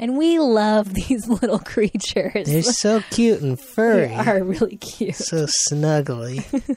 And we love these little creatures. They're so cute and furry. They are really cute. So snuggly.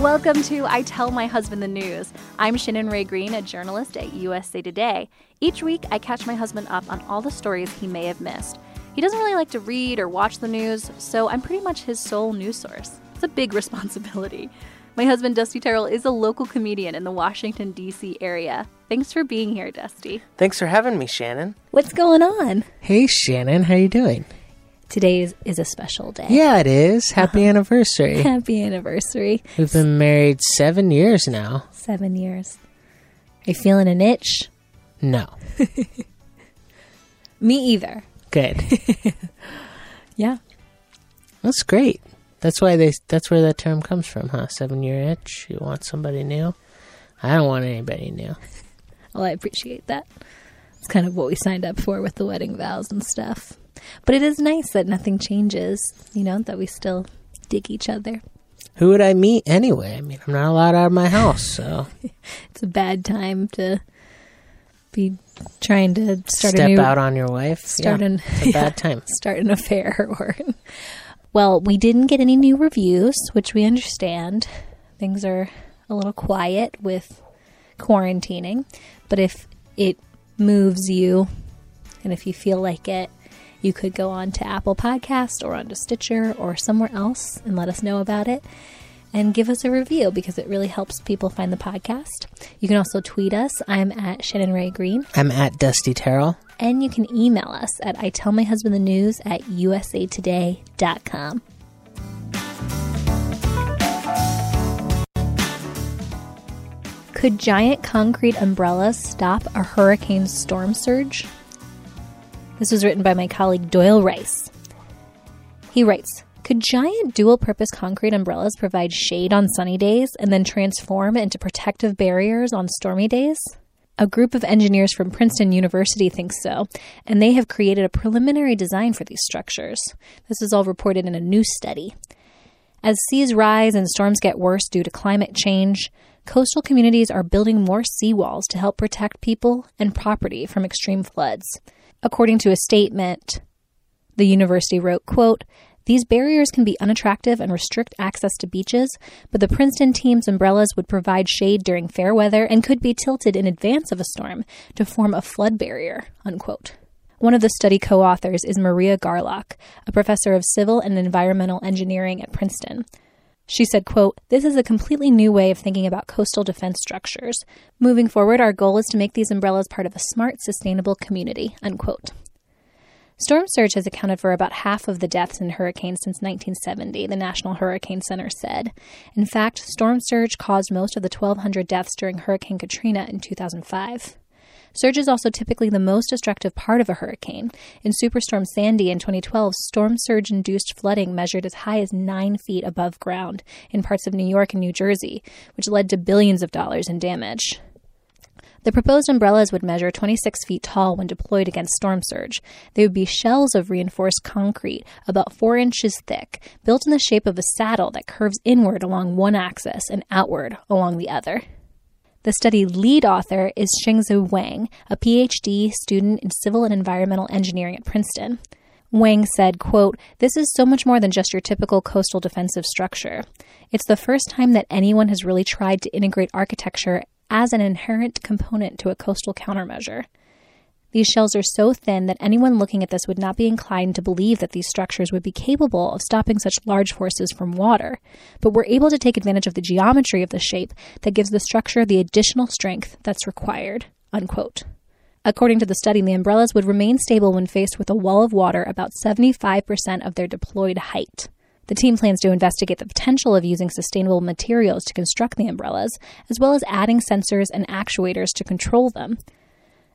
Welcome to I Tell My Husband the News. I'm Shannon Rae Green, a journalist at USA Today. Each week, I catch my husband up on all the stories he may have missed. He doesn't really like to read or watch the news, so I'm pretty much his sole news source. It's a big responsibility. My husband, Dusty Terrell, is a local comedian in the Washington, D.C. area. Thanks for being here, Dusty. Thanks for having me, Shannon. What's going on? Hey, Shannon, how you doing? Today is, is a special day. Yeah, it is. Happy uh-huh. anniversary. Happy anniversary. We've been married seven years now. Seven years. Are you feeling an itch? No. Me either. Good. Yeah. That's great. That's why they. That's where that term comes from, huh? Seven year itch. You want somebody new? I don't want anybody new. Well, I appreciate that. It's kind of what we signed up for with the wedding vows and stuff. But it is nice that nothing changes, you know, that we still dig each other. Who would I meet anyway? I mean, I'm not allowed out of my house, so It's a bad time to be trying to start step a new out on your wife. start yeah, an a bad time. start an affair or well we didn't get any new reviews which we understand things are a little quiet with quarantining but if it moves you and if you feel like it you could go on to apple podcast or onto stitcher or somewhere else and let us know about it and give us a review because it really helps people find the podcast you can also tweet us i'm at shannon rae green I'm at Dusty Terrell. and you can email us at I tell my husband the news at usatoday.com. Could giant concrete umbrellas stop a hurricane storm surge? This was written by my colleague Doyle Rice. He writes Could giant dual purpose concrete umbrellas provide shade on sunny days and then transform into protective barriers on stormy days? A group of engineers from Princeton University thinks so, and they have created a preliminary design for these structures. This is all reported in a new study. As seas rise and storms get worse due to climate change, coastal communities are building more seawalls to help protect people and property from extreme floods. According to a statement, the university wrote, quote, these barriers can be unattractive and restrict access to beaches, but the Princeton team's umbrellas would provide shade during fair weather and could be tilted in advance of a storm to form a flood barrier. Unquote. One of the study co authors is Maria Garlock, a professor of civil and environmental engineering at Princeton. She said, quote, This is a completely new way of thinking about coastal defense structures. Moving forward, our goal is to make these umbrellas part of a smart, sustainable community. Unquote. Storm surge has accounted for about half of the deaths in hurricanes since 1970, the National Hurricane Center said. In fact, storm surge caused most of the 1,200 deaths during Hurricane Katrina in 2005. Surge is also typically the most destructive part of a hurricane. In Superstorm Sandy in 2012, storm surge induced flooding measured as high as nine feet above ground in parts of New York and New Jersey, which led to billions of dollars in damage. The proposed umbrellas would measure 26 feet tall when deployed against storm surge. They would be shells of reinforced concrete, about 4 inches thick, built in the shape of a saddle that curves inward along one axis and outward along the other. The study lead author is Xingzu Wang, a PhD student in civil and environmental engineering at Princeton. Wang said, quote, This is so much more than just your typical coastal defensive structure. It's the first time that anyone has really tried to integrate architecture as an inherent component to a coastal countermeasure. These shells are so thin that anyone looking at this would not be inclined to believe that these structures would be capable of stopping such large forces from water, but we're able to take advantage of the geometry of the shape that gives the structure the additional strength that's required. Unquote. According to the study, the umbrellas would remain stable when faced with a wall of water about 75% of their deployed height. The team plans to investigate the potential of using sustainable materials to construct the umbrellas, as well as adding sensors and actuators to control them,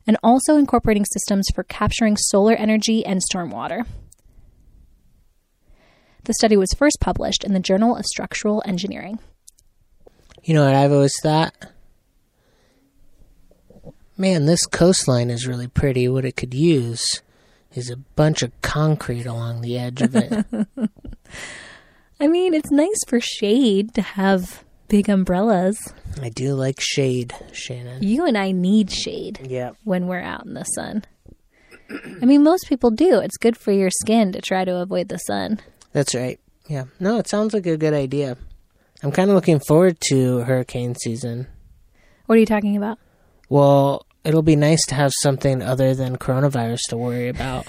and also incorporating systems for capturing solar energy and stormwater. The study was first published in the Journal of Structural Engineering. You know what I've always thought? Man, this coastline is really pretty. What it could use is a bunch of concrete along the edge of it. I mean, it's nice for shade to have big umbrellas. I do like shade, Shannon. You and I need shade Yeah. when we're out in the sun. I mean, most people do. It's good for your skin to try to avoid the sun. That's right. Yeah. No, it sounds like a good idea. I'm kind of looking forward to hurricane season. What are you talking about? Well, it'll be nice to have something other than coronavirus to worry about.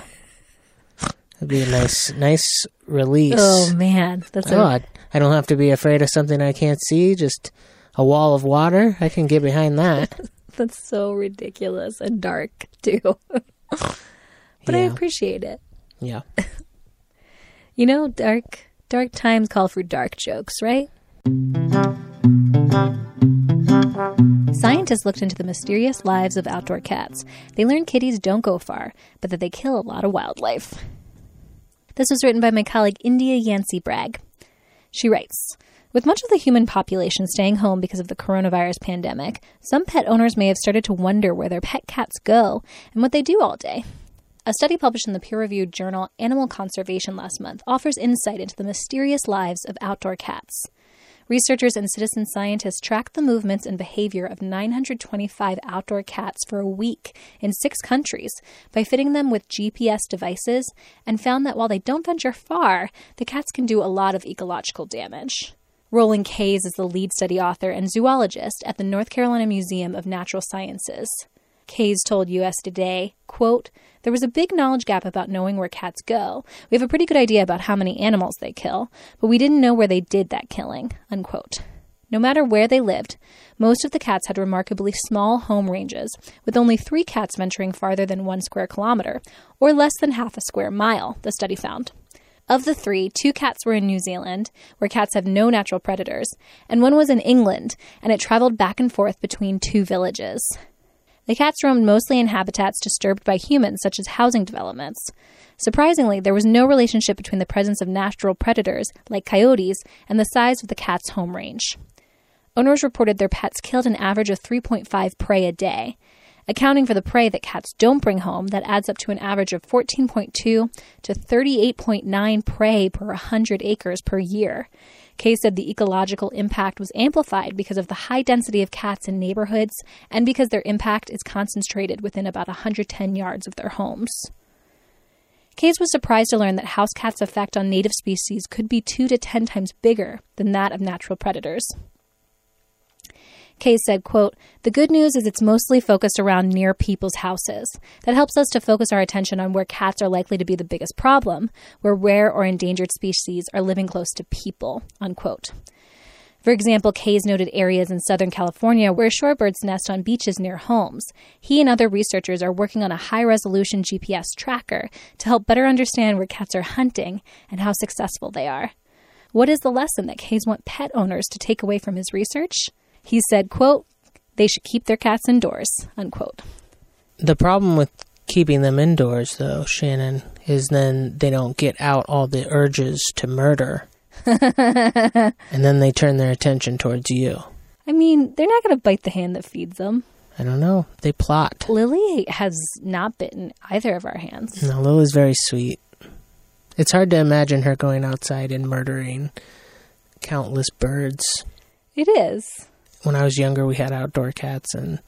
It'd be a nice, nice release. Oh man, that's Oh, a, I, I don't have to be afraid of something I can't see. Just a wall of water. I can get behind that. that's so ridiculous and dark too. but I appreciate it. Yeah. You know, dark dark times call for dark jokes, right? Scientists looked into the mysterious lives of outdoor cats. They learned kitties don't go far, but that they kill a lot of wildlife. This was written by my colleague N'dea Yancey Bragg. She writes With much of the human population staying home because of the coronavirus pandemic, some pet owners may have started to wonder where their pet cats go and what they do all day. A study published in the peer reviewed journal Animal Conservation last month offers insight into the mysterious lives of outdoor cats. Researchers and citizen scientists tracked the movements and behavior of 925 outdoor cats for a week in six countries by fitting them with GPS devices and found that while they don't venture far, the cats can do a lot of ecological damage. Roland Kays is the lead study author and zoologist at the North Carolina Museum of Natural Sciences. Kays told US Today, quote, There was a big knowledge gap about knowing where cats go. We have a pretty good idea about how many animals they kill, but we didn't know where they did that killing, unquote. No matter where they lived, most of the cats had remarkably small home ranges, with only three cats venturing farther than one square kilometer, or less than half a square mile, the study found. Of the three, two cats were in New Zealand, where cats have no natural predators, and one was in England, and it traveled back and forth between two villages. The cats roamed mostly in habitats disturbed by humans, such as housing developments. Surprisingly, there was no relationship between the presence of natural predators, like coyotes, and the size of the cat's home range. Owners reported their pets killed an average of 3.5 prey a day. Accounting for the prey that cats don't bring home, that adds up to an average of 14.2 to 38.9 prey per 100 acres per year. Kay said the ecological impact was amplified because of the high density of cats in neighborhoods and because their impact is concentrated within about 110 yards of their homes. Kays was surprised to learn that house cats' effect on native species could be 2 to 10 times bigger than that of natural predators. Kay said, quote, The good news is it's mostly focused around near people's houses. That helps us to focus our attention on where cats are likely to be the biggest problem, where rare or endangered species are living close to people, unquote. For example, Kays noted areas in Southern California where shorebirds nest on beaches near homes. He and other researchers are working on a high resolution GPS tracker to help better understand where cats are hunting and how successful they are. What is the lesson that Kays want pet owners to take away from his research? He said, quote, they should keep their cats indoors, unquote. The problem with keeping them indoors, though, Shannon, is then they don't get out all the urges to murder. and then they turn their attention towards you. I mean, they're not going to bite the hand that feeds them. I don't know. They plot. Lily has not bitten either of our hands. No, Lily's very sweet. It's hard to imagine her going outside and murdering countless birds. It is. When I was younger, we had outdoor cats, and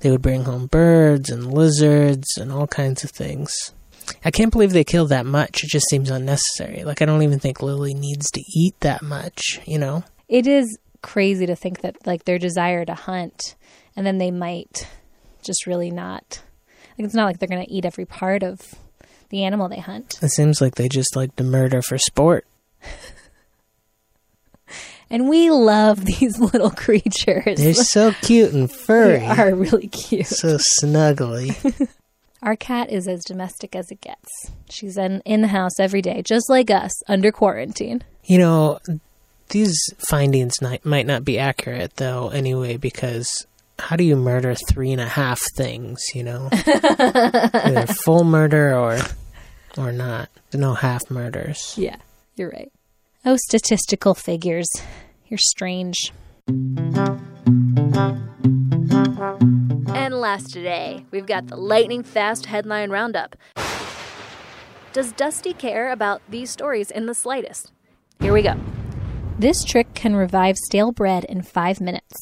they would bring home birds and lizards and all kinds of things. I can't believe they kill that much. It just seems unnecessary. Like, I don't even think Lily needs to eat that much, you know? It is crazy to think that, like, their desire to hunt, and then they might just really not. Like, it's not like they're going to eat every part of the animal they hunt. It seems like they just like to murder for sport. And we love these little creatures. They're so cute and furry. They are really cute. So snuggly. Our cat is as domestic as it gets. She's in, in the house every day, just like us, under quarantine. You know, these findings might, might not be accurate, though, anyway, because how do you murder three and a half things, you know? Either full murder or or not. No half murders. Yeah, you're right. Oh, statistical figures. You're strange. And last today, we've got the lightning fast headline roundup. Does Dusty care about these stories in the slightest? Here we go. This trick can revive stale bread in five minutes.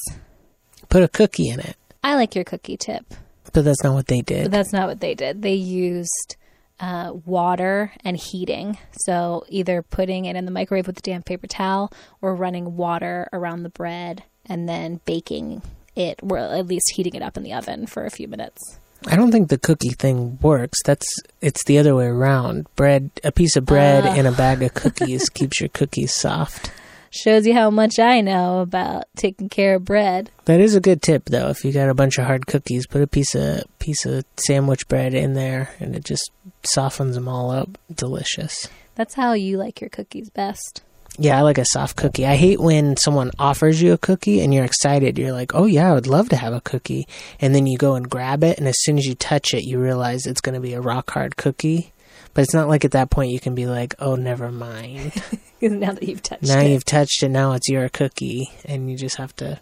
Put a cookie in it. I like your cookie tip, But that's not what they but did. that's not what they did. They used uh, water and heating. So either putting it in the microwave with a damp paper towel or running water around the bread and then baking it, or at least heating it up in the oven for a few minutes. I don't think the cookie thing works. That's it's the other way around. Bread, a piece of bread and a bag of cookies keeps your cookies soft. Shows you how much I know about taking care of bread. That is a good tip, though. If you got a bunch of hard cookies, put a piece of piece of sandwich bread in there, and it just softens them all up. Delicious. That's how you like your cookies best. Yeah, I like a soft cookie. I hate when someone offers you a cookie and you're excited. You're like, "Oh yeah, I would love to have a cookie," and then you go and grab it, and as soon as you touch it, you realize it's going to be a rock hard cookie. But it's not like at that point you can be like, "Oh, never mind." now that you've touched now it. you've touched it. Now it's your cookie, and you just have to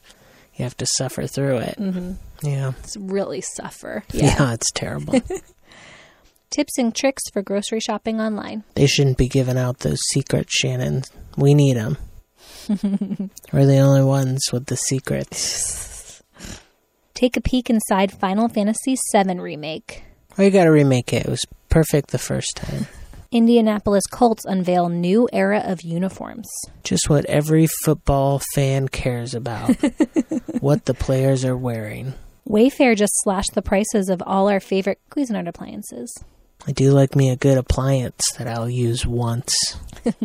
you have to suffer through it. Mm-hmm. Yeah. It's really suffer. yeah, it's terrible. Tips and tricks for grocery shopping online. They shouldn't be giving out those secrets, Shannon. We need them. We're the only ones with the secrets. Take a peek inside Final Fantasy VII Remake. Oh, you gotta remake it. It was perfect the first time. Indianapolis Colts unveil new era of uniforms. Just what every football fan cares about. what the players are wearing. Wayfair just slashed the prices of all our favorite Cuisinart appliances. I do like me a good appliance that I'll use once.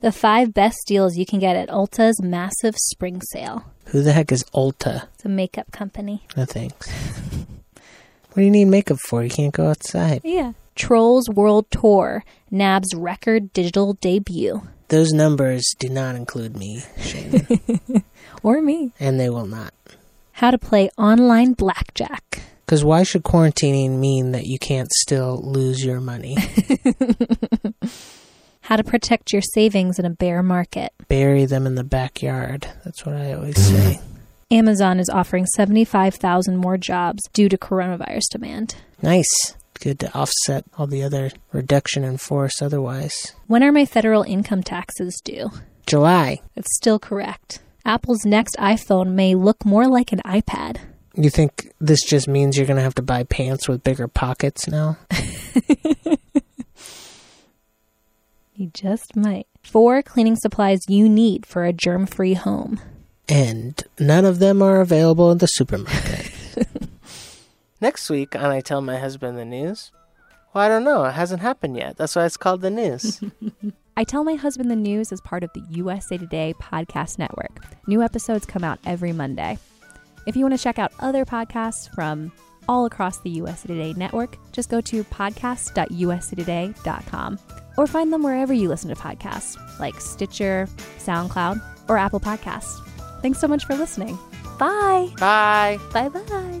The five best deals you can get at Ulta's massive spring sale. Who the heck is Ulta? It's a makeup company. No thanks. what do you need makeup for? You can't go outside. Yeah. Trolls World Tour, NAB's record digital debut. Those numbers do not include me, Shannon. Or me. and they will not. How to play online blackjack. Because why should quarantining mean that you can't still lose your money? How to protect your savings in a bear market. Bury them in the backyard. That's what I always say. Amazon is offering 75,000 more jobs due to coronavirus demand. Nice. Good to offset all the other reduction in force otherwise. When are my federal income taxes due? July. It's still correct. Apple's next iPhone may look more like an iPad. You think this just means you're going to have to buy pants with bigger pockets now? You just might. Four cleaning supplies you need for a germ free home. And none of them are available in the supermarket. Next week on I Tell My Husband the News. Well, I don't know. It hasn't happened yet. That's why it's called the news. I Tell My Husband the News is part of the USA Today Podcast Network. New episodes come out every Monday. If you want to check out other podcasts from all across the USA Today network, just go to podcast.usatoday.com or find them wherever you listen to podcasts, like Stitcher, SoundCloud, or Apple Podcasts. Thanks so much for listening. Bye. Bye. Bye bye.